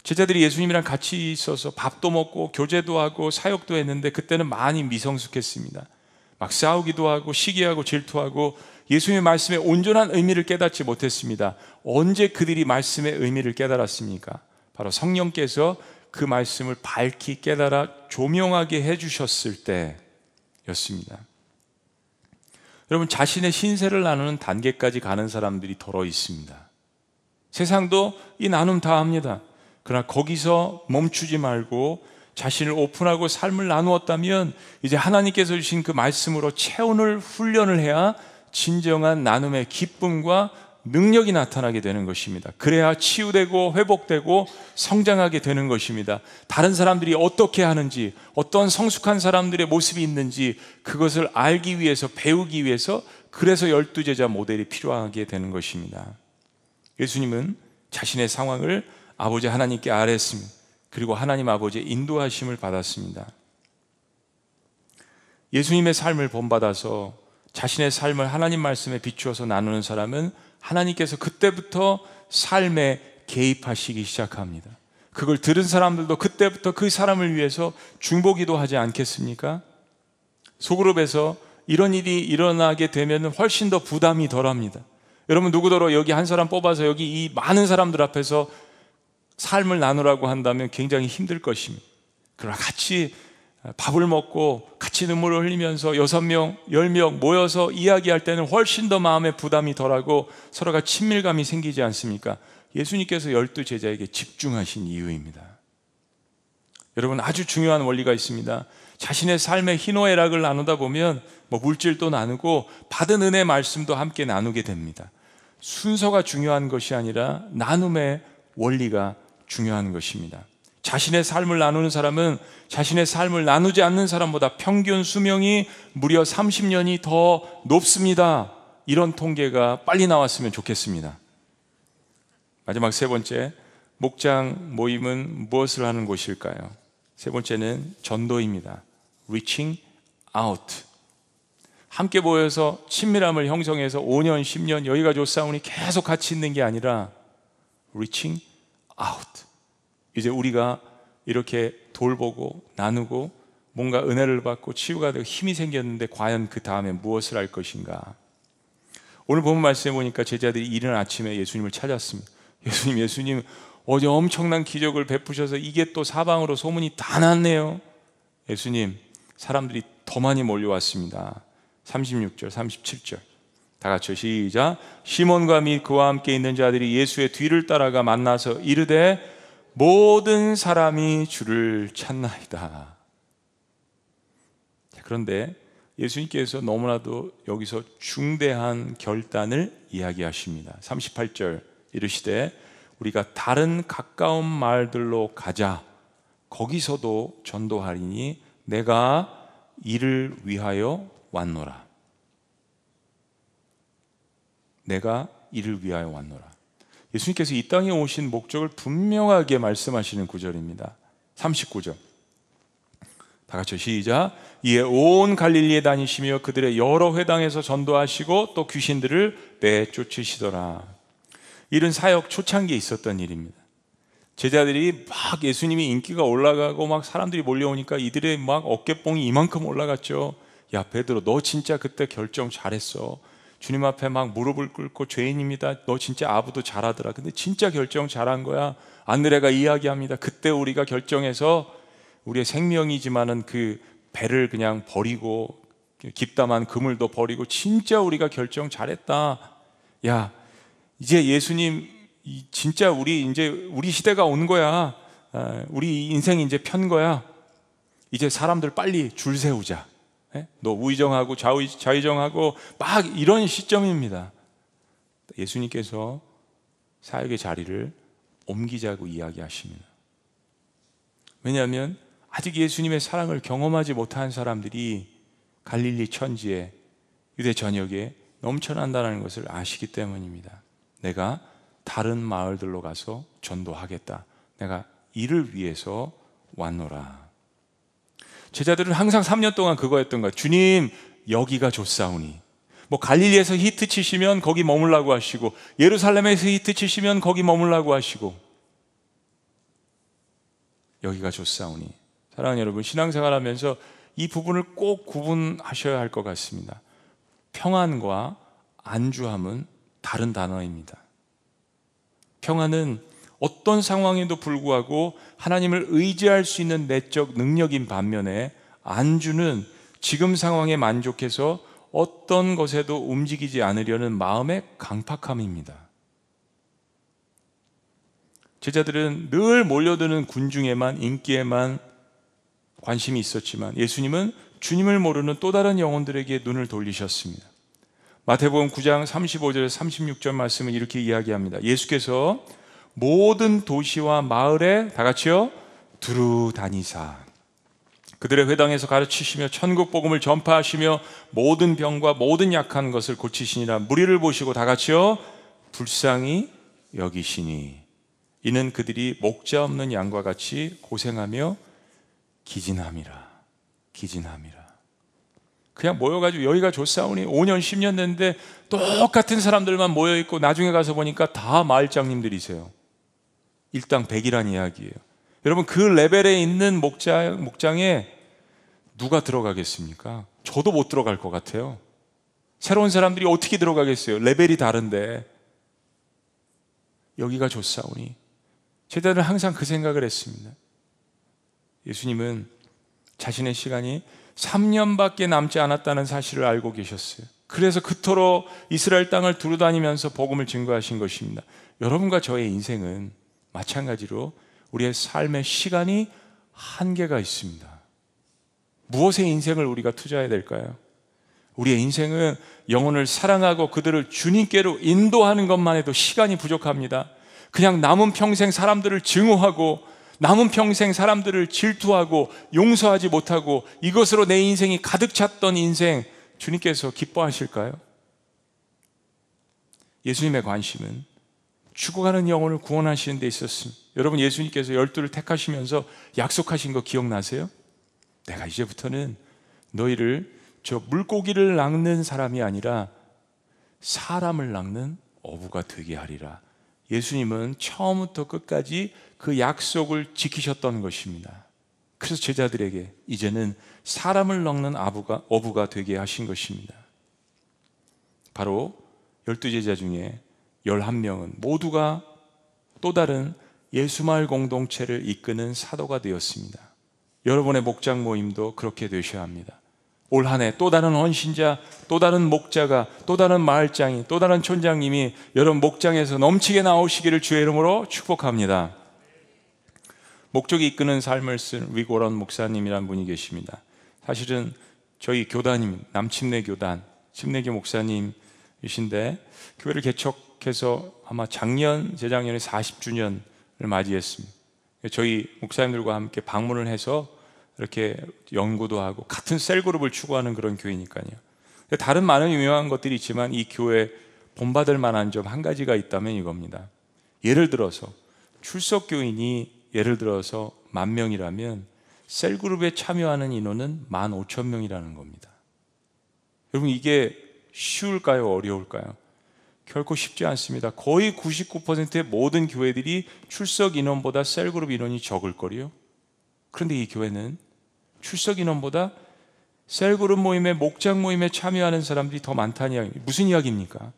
제자들이 예수님이랑 같이 있어서 밥도 먹고 교제도 하고 사역도 했는데 그때는 많이 미성숙했습니다. 막 싸우기도 하고 시기하고 질투하고 예수님의 말씀의 온전한 의미를 깨닫지 못했습니다. 언제 그들이 말씀의 의미를 깨달았습니까? 바로 성령께서 그 말씀을 밝히 깨달아 조명하게 해주셨을 때였습니다. 여러분, 자신의 신세를 나누는 단계까지 가는 사람들이 더러 있습니다. 세상도 이 나눔 다 합니다. 그러나 거기서 멈추지 말고 자신을 오픈하고 삶을 나누었다면 이제 하나님께서 주신 그 말씀으로 체온을 훈련을 해야 진정한 나눔의 기쁨과 능력이 나타나게 되는 것입니다. 그래야 치유되고 회복되고 성장하게 되는 것입니다. 다른 사람들이 어떻게 하는지, 어떤 성숙한 사람들의 모습이 있는지 그것을 알기 위해서 배우기 위해서 그래서 열두 제자 모델이 필요하게 되는 것입니다. 예수님은 자신의 상황을 아버지 하나님께 아뢰었습니다. 그리고 하나님 아버지의 인도하심을 받았습니다. 예수님의 삶을 본받아서 자신의 삶을 하나님 말씀에 비추어서 나누는 사람은 하나님께서 그때부터 삶에 개입하시기 시작합니다. 그걸 들은 사람들도 그때부터 그 사람을 위해서 중보기도 하지 않겠습니까? 소그룹에서 이런 일이 일어나게 되면 훨씬 더 부담이 덜 합니다. 여러분 누구더러 여기 한 사람 뽑아서 여기 이 많은 사람들 앞에서 삶을 나누라고 한다면 굉장히 힘들 것입니다. 그러나 같이 밥을 먹고 같이 눈물을 흘리면서 여섯 명, 열 명 모여서 이야기할 때는 훨씬 더 마음의 부담이 덜하고 서로가 친밀감이 생기지 않습니까? 예수님께서 열두 제자에게 집중하신 이유입니다. 여러분 아주 중요한 원리가 있습니다. 자신의 삶의 희노애락을 나누다 보면 뭐 물질도 나누고 받은 은혜 말씀도 함께 나누게 됩니다. 순서가 중요한 것이 아니라 나눔의 원리가 중요한 것입니다. 자신의 삶을 나누는 사람은 자신의 삶을 나누지 않는 사람보다 평균 수명이 무려 30년이 더 높습니다. 이런 통계가 빨리 나왔으면 좋겠습니다. 마지막 세 번째, 목장 모임은 무엇을 하는 곳일까요? 세 번째는 전도입니다. reaching out. 함께 모여서 친밀함을 형성해서 5년, 10년 여기가 좋사오니 계속 같이 있는 게 아니라 reaching out. 이제 우리가 이렇게 돌보고 나누고 뭔가 은혜를 받고 치유가 되고 힘이 생겼는데 과연 그 다음에 무엇을 할 것인가? 오늘 보면 말씀해 보니까 제자들이 이른 아침에 예수님을 찾았습니다. 예수님, 예수님, 어제 엄청난 기적을 베푸셔서 이게 또 사방으로 소문이 다 났네요. 예수님, 사람들이 더 많이 몰려왔습니다. 36절, 37절. 다 같이 시작. 시몬과 및 그와 함께 있는 자들이 예수의 뒤를 따라가 만나서 이르되 모든 사람이 주를 찾나이다. 그런데 예수님께서 너무나도 여기서 중대한 결단을 이야기하십니다. 38절 이르시되 우리가 다른 가까운 말들로 가자. 거기서도 전도하리니 내가 이를 위하여 왔노라. 내가 이를 위하여 왔노라. 예수님께서 이 땅에 오신 목적을 분명하게 말씀하시는 구절입니다. 39절. 다 같이 시작. 이에 온 갈릴리에 다니시며 그들의 여러 회당에서 전도하시고 또 귀신들을 내쫓으시더라. 이런 사역 초창기에 있었던 일입니다. 제자들이 막 예수님이 인기가 올라가고 막 사람들이 몰려오니까 이들의 막 어깨뽕이 이만큼 올라갔죠. 야, 베드로, 너 진짜 그때 결정 잘했어. 주님 앞에 막 무릎을 꿇고 죄인입니다. 너 진짜 아부도 잘하더라. 근데 진짜 결정 잘한 거야. 안드레가 이야기합니다. 그때 우리가 결정해서 우리의 생명이지만은 그 배를 그냥 버리고 깊다만 그물도 버리고 진짜 우리가 결정 잘했다. 야, 이제 예수님 이 진짜 우리 이제 우리 시대가 온 거야. 아, 우리 인생이 이제 편 거야. 이제 사람들 빨리 줄 세우자. 예? 너 우의정하고 좌의, 좌의정하고 막 이런 시점입니다. 예수님께서 사역의 자리를 옮기자고 이야기하십니다. 왜냐하면 아직 예수님의 사랑을 경험하지 못한 사람들이 갈릴리 천지에 유대 전역에 넘쳐난다는 것을 아시기 때문입니다. 내가 다른 마을들로 가서 전도하겠다. 내가 이를 위해서 왔노라. 제자들은 항상 3년 동안 그거였던 거예요. 주님, 여기가 좋사오니. 뭐 갈릴리에서 히트 치시면 거기 머물라고 하시고 예루살렘에서 히트 치시면 거기 머물라고 하시고 여기가 좋사오니. 사랑하는 여러분, 신앙생활 하면서 이 부분을 꼭 구분하셔야 할 것 같습니다. 평안과 안주함은 다른 단어입니다. 평안은 어떤 상황에도 불구하고 하나님을 의지할 수 있는 내적 능력인 반면에 안주는 지금 상황에 만족해서 어떤 것에도 움직이지 않으려는 마음의 강팍함입니다. 제자들은 늘 몰려드는 군중에만 인기에만 관심이 있었지만 예수님은 주님을 모르는 또 다른 영혼들에게 눈을 돌리셨습니다. 마태복음 9장 35절 36절 말씀을 이렇게 이야기합니다. 예수께서 모든 도시와 마을에 다 같이요 두루 다니사. 그들의 회당에서 가르치시며 천국 복음을 전파하시며 모든 병과 모든 약한 것을 고치시니라. 무리를 보시고 다 같이요 불쌍히 여기시니. 이는 그들이 목자 없는 양과 같이 고생하며 기진함이라. 기진함이라. 그냥 모여가지고 여기가 좋사오니 5년 10년 됐는데 똑같은 사람들만 모여있고 나중에 가서 보니까 다 마을장님들이세요 일당 백이란 이야기예요. 여러분 그 레벨에 있는 목장, 목장에 누가 들어가겠습니까? 저도 못 들어갈 것 같아요. 새로운 사람들이 어떻게 들어가겠어요? 레벨이 다른데. 여기가 좋사오니. 제자들은 항상 그 생각을 했습니다. 예수님은 자신의 시간이 3년밖에 남지 않았다는 사실을 알고 계셨어요. 그래서 그토록 이스라엘 땅을 두루다니면서 복음을 증거하신 것입니다. 여러분과 저의 인생은 마찬가지로 우리의 삶의 시간이 한계가 있습니다. 무엇에 인생을 우리가 투자해야 될까요? 우리의 인생은 영혼을 사랑하고 그들을 주님께로 인도하는 것만 해도 시간이 부족합니다. 그냥 남은 평생 사람들을 증오하고 남은 평생 사람들을 질투하고 용서하지 못하고 이것으로 내 인생이 가득 찼던 인생 주님께서 기뻐하실까요? 예수님의 관심은 죽어가는 영혼을 구원하시는 데 있었습니다. 여러분 예수님께서 열두를 택하시면서 약속하신 거 기억나세요? 내가 이제부터는 너희를 저 물고기를 낚는 사람이 아니라 사람을 낚는 어부가 되게 하리라. 예수님은 처음부터 끝까지 그 약속을 지키셨던 것입니다. 그래서 제자들에게 이제는 사람을 낚는 아부가, 어부가 되게 하신 것입니다. 바로 열두 제자 중에 11명은 모두가 또 다른 예수마을 공동체를 이끄는 사도가 되었습니다. 여러분의 목장 모임도 그렇게 되셔야 합니다. 올 한 해 또 다른 헌신자, 또 다른 목자가, 또 다른 마을장이, 또 다른 촌장님이 여러분 목장에서 넘치게 나오시기를 주의 이름으로 축복합니다. 목적이 이끄는 삶을 쓴 위고런 목사님이란 분이 계십니다. 사실은 저희 교단님, 남침내 교단, 침내교 목사님이신데 교회를 개척 해서 아마 작년, 재작년에 40주년을 맞이했습니다. 저희 목사님들과 함께 방문을 해서 이렇게 연구도 하고 같은 셀그룹을 추구하는 그런 교회니까요. 다른 많은 유명한 것들이 있지만 이 교회 본받을 만한 점 한 가지가 있다면 이겁니다. 예를 들어서 출석 교인이 예를 들어서 만 명이라면 셀그룹에 참여하는 인원은 만 오천 명이라는 겁니다. 여러분 이게 쉬울까요? 어려울까요? 결코 쉽지 않습니다. 거의 99%의 모든 교회들이 출석 인원보다 셀그룹 인원이 적을 거리요. 그런데 이 교회는 출석 인원보다 셀그룹 모임에 목장 모임에 참여하는 사람들이 더 많다는 이야기. 무슨 이야기입니까?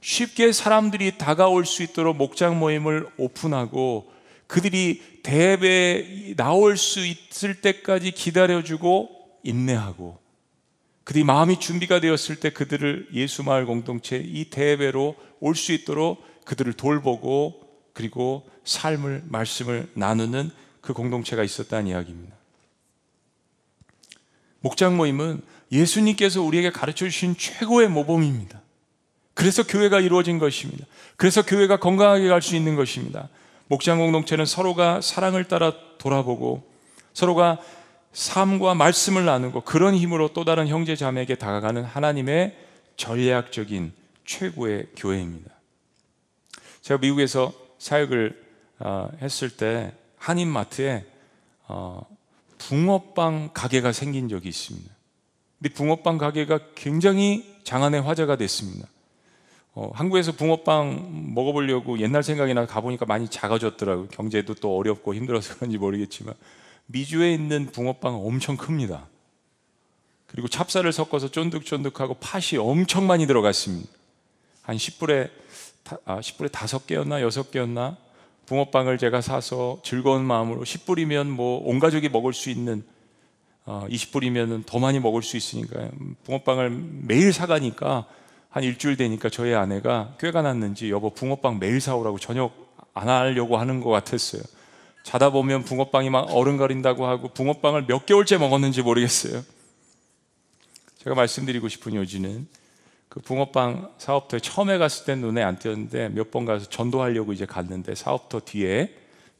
쉽게 사람들이 다가올 수 있도록 목장 모임을 오픈하고 그들이 대회에 나올 수 있을 때까지 기다려주고 인내하고 그들이 마음이 준비가 되었을 때 그들을 예수 마을 공동체 이 대회로 올 수 있도록 그들을 돌보고 그리고 삶을 말씀을 나누는 그 공동체가 있었다는 이야기입니다. 목장 모임은 예수님께서 우리에게 가르쳐 주신 최고의 모범입니다. 그래서 교회가 이루어진 것입니다. 그래서 교회가 건강하게 갈 수 있는 것입니다. 목장 공동체는 서로가 사랑을 따라 돌아보고 서로가 삶과 말씀을 나누고 그런 힘으로 또 다른 형제 자매에게 다가가는 하나님의 전략적인 최고의 교회입니다. 제가 미국에서 사역을 어, 했을 때 한인마트에 어, 붕어빵 가게가 생긴 적이 있습니다. 근데 붕어빵 가게가 굉장히 장안의 화제가 됐습니다. 어, 한국에서 붕어빵 먹어보려고 옛날 생각이 나 가보니까 많이 작아졌더라고요. 경제도 또 어렵고 힘들어서 그런지 모르겠지만 미주에 있는 붕어빵은 엄청 큽니다. 그리고 찹쌀을 섞어서 쫀득쫀득하고 팥이 엄청 많이 들어갔습니다. 한 10불에 아, 10불에 5개였나 6개였나 붕어빵을 제가 사서 즐거운 마음으로 10불이면 뭐 온 가족이 먹을 수 있는 어, 20불이면 더 많이 먹을 수 있으니까 붕어빵을 매일 사가니까 한 일주일 되니까 저희 아내가 꾀가 났는지 여보 붕어빵 매일 사오라고 저녁 안 하려고 하는 것 같았어요. 자다 보면 붕어빵이 막 어른거린다고 하고 붕어빵을 몇 개월째 먹었는지 모르겠어요. 제가 말씀드리고 싶은 요지는 그 붕어빵 사업터에 처음에 갔을 땐 눈에 안 띄었는데 몇 번 가서 전도하려고 이제 갔는데 사업터 뒤에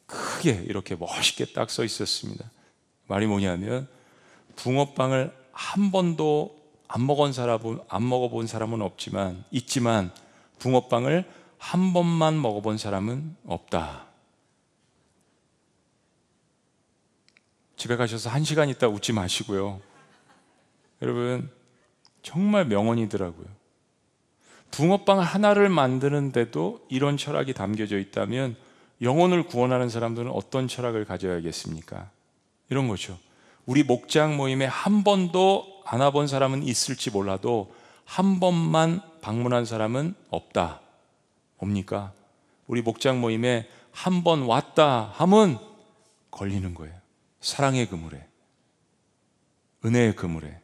크게 이렇게 멋있게 딱 써 있었습니다. 말이 뭐냐면 붕어빵을 한 번도 안 먹은 사람은 안 먹어본 사람은 없지만 있지만 붕어빵을 한 번만 먹어본 사람은 없다. 집에 가셔서 한 시간 있다 웃지 마시고요. 여러분, 정말 명언이더라고요. 붕어빵 하나를 만드는데도 이런 철학이 담겨져 있다면 영혼을 구원하는 사람들은 어떤 철학을 가져야겠습니까? 이런 거죠. 우리 목장 모임에 한 번도 안 와본 사람은 있을지 몰라도 한 번만 방문한 사람은 없다. 뭡니까? 우리 목장 모임에 한 번 왔다 하면 걸리는 거예요. 사랑의 그물에, 은혜의 그물에,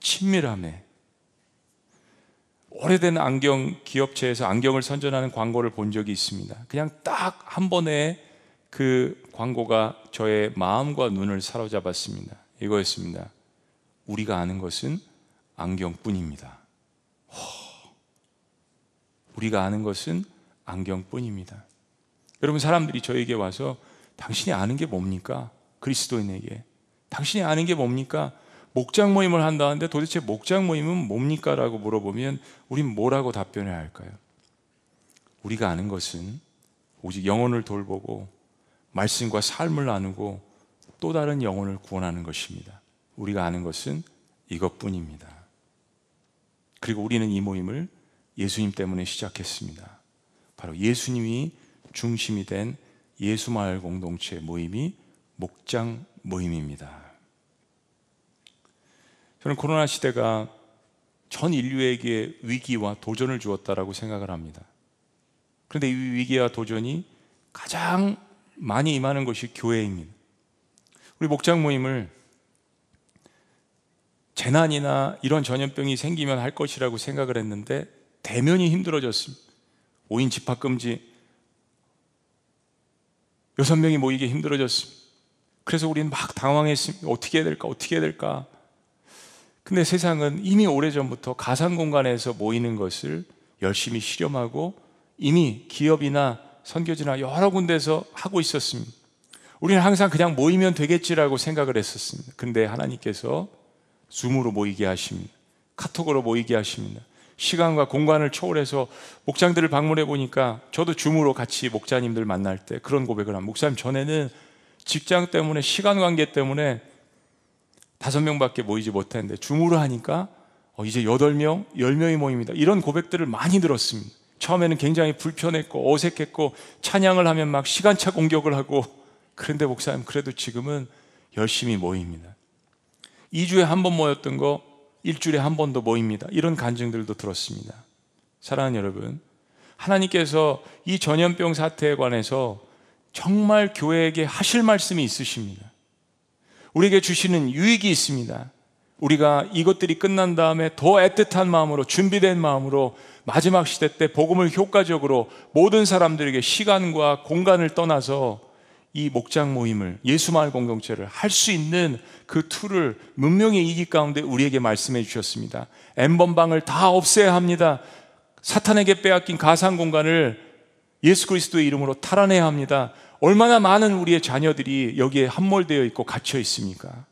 친밀함에. 오래된 안경 기업체에서 안경을 선전하는 광고를 본 적이 있습니다. 그냥 딱 한 번에 그 광고가 저의 마음과 눈을 사로잡았습니다. 이거였습니다. 우리가 아는 것은 안경뿐입니다. 우리가 아는 것은 안경뿐입니다. 여러분 사람들이 저에게 와서 당신이 아는 게 뭡니까? 그리스도인에게 당신이 아는 게 뭡니까? 목장 모임을 한다는데 도대체 목장 모임은 뭡니까? 라고 물어보면 우린 뭐라고 답변해야 할까요? 우리가 아는 것은 오직 영혼을 돌보고 말씀과 삶을 나누고 또 다른 영혼을 구원하는 것입니다. 우리가 아는 것은 이것뿐입니다. 그리고 우리는 이 모임을 예수님 때문에 시작했습니다. 바로 예수님이 중심이 된 예수마을 공동체 모임이 목장 모임입니다. 저는 코로나 시대가 전 인류에게 위기와 도전을 주었다라고 생각을 합니다. 그런데 이 위기와 도전이 가장 많이 임하는 것이 교회입니다. 우리 목장 모임을 재난이나 이런 전염병이 생기면 할 것이라고 생각을 했는데 대면이 힘들어졌습니다. 5인 집합금지 여섯 명이 모이기 힘들어졌습니다. 그래서 우리는 막 당황했습니다. 어떻게 해야 될까? 어떻게 해야 될까? 근데 세상은 이미 오래전부터 가상 공간에서 모이는 것을 열심히 실험하고 이미 기업이나 선교지나 여러 군데서 하고 있었습니다. 우리는 항상 그냥 모이면 되겠지라고 생각을 했었습니다. 근데 하나님께서 줌으로 모이게 하십니다. 카톡으로 모이게 하십니다. 시간과 공간을 초월해서 목장들을 방문해 보니까 저도 줌으로 같이 목자님들 만날 때 그런 고백을 한 목사님 전에는 직장 때문에 시간 관계 때문에 다섯 명밖에 모이지 못했는데 줌으로 하니까 어, 이제 여덟 명, 열 명이 모입니다. 이런 고백들을 많이 들었습니다. 처음에는 굉장히 불편했고 어색했고 찬양을 하면 막 시간차 공격을 하고 그런데 목사님 그래도 지금은 열심히 모입니다. 2주에 한 번 모였던 거 일주일에 한 번도 모입니다. 이런 간증들도 들었습니다. 사랑하는 여러분, 하나님께서 이 전염병 사태에 관해서 정말 교회에게 하실 말씀이 있으십니다. 우리에게 주시는 유익이 있습니다. 우리가 이것들이 끝난 다음에 더 애틋한 마음으로 준비된 마음으로 마지막 시대 때 복음을 효과적으로 모든 사람들에게 시간과 공간을 떠나서 이 목장 모임을 예수마을 공동체를 할 수 있는 그 tool을 문명의 이기 가운데 우리에게 말씀해 주셨습니다. N번방을 다 없애야 합니다. 사탄에게 빼앗긴 가상 공간을 예수 그리스도의 이름으로 탈환해야 합니다. 얼마나 많은 우리의 자녀들이 여기에 함몰되어 있고 갇혀 있습니까?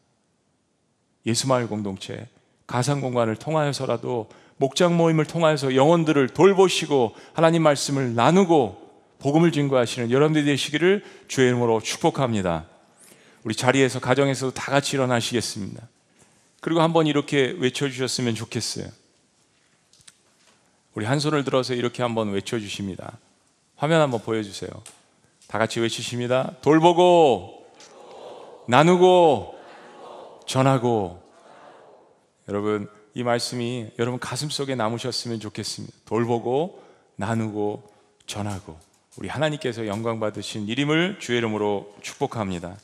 예수마을 공동체 가상 공간을 통하여서라도 목장 모임을 통하여서 영혼들을 돌보시고 하나님 말씀을 나누고 복음을 증거하시는 여러분들이 되시기를 주의 이름으로 축복합니다. 우리 자리에서 가정에서 다 같이 일어나시겠습니다. 그리고 한번 이렇게 외쳐 주셨으면 좋겠어요. 우리 한 손을 들어서 이렇게 한번 외쳐 주십니다. 화면 한번 보여 주세요. 다 같이 외치십니다. 돌보고, 나누고, 전하고. 여러분, 이 말씀이 여러분 가슴 속에 남으셨으면 좋겠습니다. 돌보고, 나누고, 전하고. 우리 하나님께서 영광 받으신 이름을 주의 이름으로 축복합니다.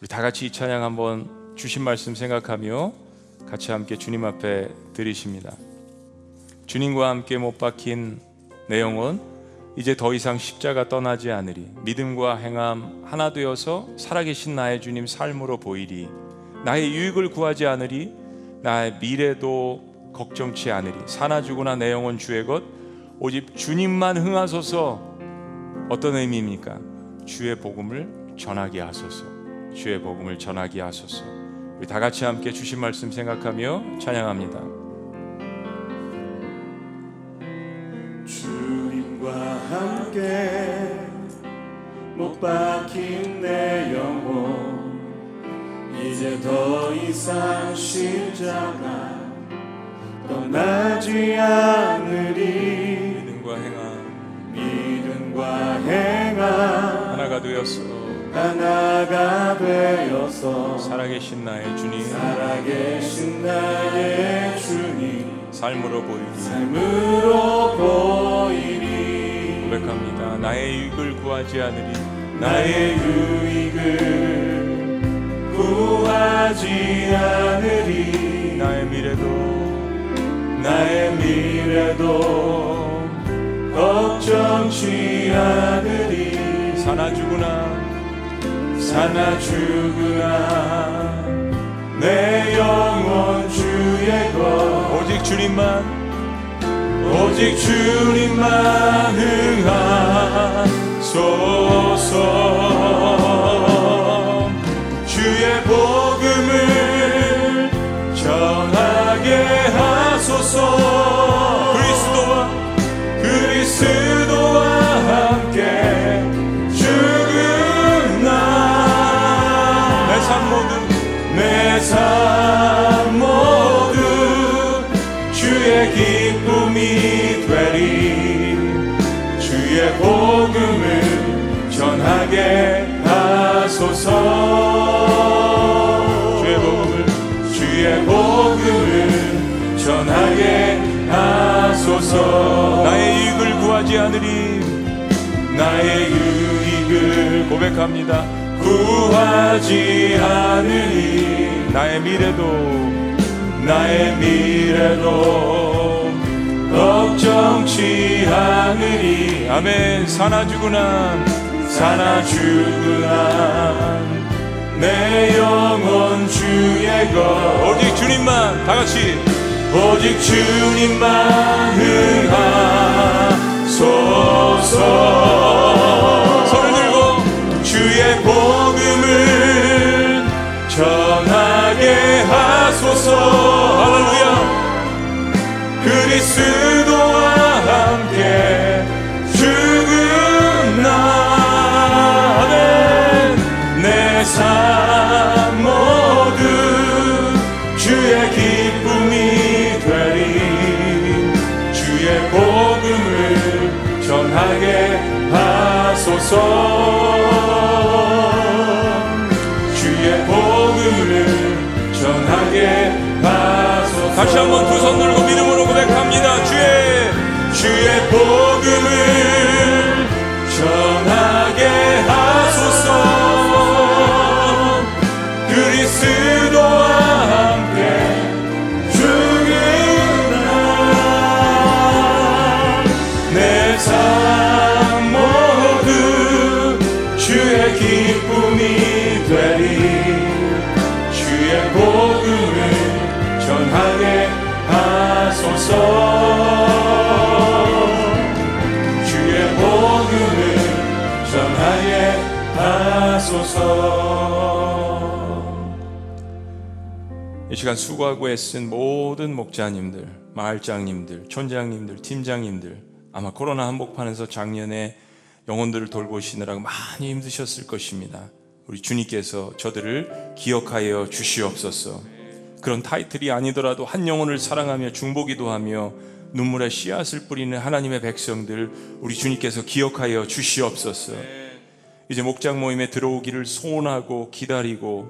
우리 다 같이 이 찬양 한번 주신 말씀 생각하며 같이 함께 주님 앞에 드리십니다. 주님과 함께 못 박힌 내 영혼 이제 더 이상 십자가 떠나지 않으리 믿음과 행함 하나 되어서 살아계신 나의 주님 삶으로 보이리 나의 유익을 구하지 않으리 나의 미래도 걱정치 않으리 사나 죽으나 내 영혼 주의 것 오직 주님만 흥하소서 어떤 의미입니까? 주의 복음을 전하게 하소서. 주의 복음을 전하게 하소서. 우리 다 같이 함께 주신 말씀 생각하며 찬양합니다. 함께 못 박힌 내 영혼. 이제 더 이상 십자가 떠나지 않으리. 믿음과 행함. 믿음과 행함 하나가 되었어 하나가 되어서 살아계신 나의 주님. 살아계신 나의 주님. 삶으로 보이리 삶으로 보이리 고백합니다. 나의 유익을 구하지 않으리. 나의 유익을 구하지 않으리. 나의 미래도 나의 미래도 걱정치 않으리. 사나 죽으나 사나 죽으나 내 영혼 주의 것 오직 주님만 오직 주님만 흥하소서. 주의 복음을 전하게 하소서 하소서 주의 복음을 주의 복음을 전하게 하소서. 나의 이익을 구하지 않으리. 나의 유익을 고백합니다. 구하지 않으리. 나의 미래도 나의 미래도 걱정치 않으리. 아멘. 사나 죽으나 사나 죽으나 내 영혼 주의 것. 오직 주님만 다 같이. 오직 주님만 흥하소서 내 삶 모두 주의 기쁨이 되리. 주의 복음을 전하게 하소서. 주의 복음을 전하게 하소서. 다시 한번 두 손 들고 믿음으로 고백합니다. 주의 주의 복 시간 수고하고 애쓴 모든 목자님들, 마을장님들, 촌장님들, 팀장님들 아마 코로나 한복판에서 작년에 영혼들을 돌보시느라고 많이 힘드셨을 것입니다. 우리 주님께서 저들을 기억하여 주시옵소서. 그런 타이틀이 아니더라도 한 영혼을 사랑하며 중보기도 하며 눈물의 씨앗을 뿌리는 하나님의 백성들 우리 주님께서 기억하여 주시옵소서. 이제 목장 모임에 들어오기를 소원하고 기다리고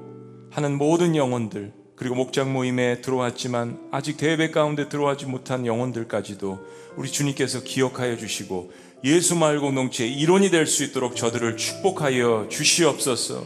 하는 모든 영혼들 그리고 목장 모임에 들어왔지만 아직 대회 가운데 들어가지 못한 영혼들까지도 우리 주님께서 기억하여 주시고 예수 마을 공동체의 일원이 될 수 있도록 저들을 축복하여 주시옵소서.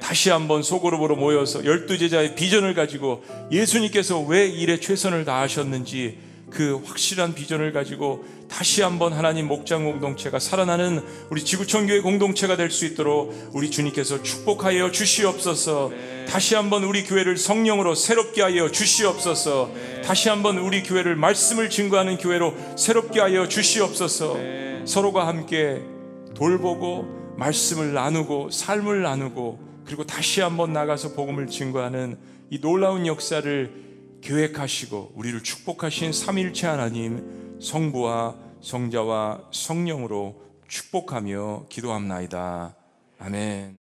다시 한번 소그룹으로 모여서 열두 제자의 비전을 가지고 예수님께서 왜 일에 최선을 다하셨는지 그 확실한 비전을 가지고 다시 한번 하나님 목장 공동체가 살아나는 우리 지구촌 교회 공동체가 될 수 있도록 우리 주님께서 축복하여 주시옵소서. 다시 한번 우리 교회를 성령으로 새롭게 하여 주시옵소서. 다시 한번 우리 교회를 말씀을 증거하는 교회로 새롭게 하여 주시옵소서. 서로가 함께 돌보고 말씀을 나누고 삶을 나누고 그리고 다시 한번 나가서 복음을 증거하는 이 놀라운 역사를 계획하시고 우리를 축복하신 삼일체 하나님 성부와 성자와 성령으로 축복하며 기도합나이다. 아멘.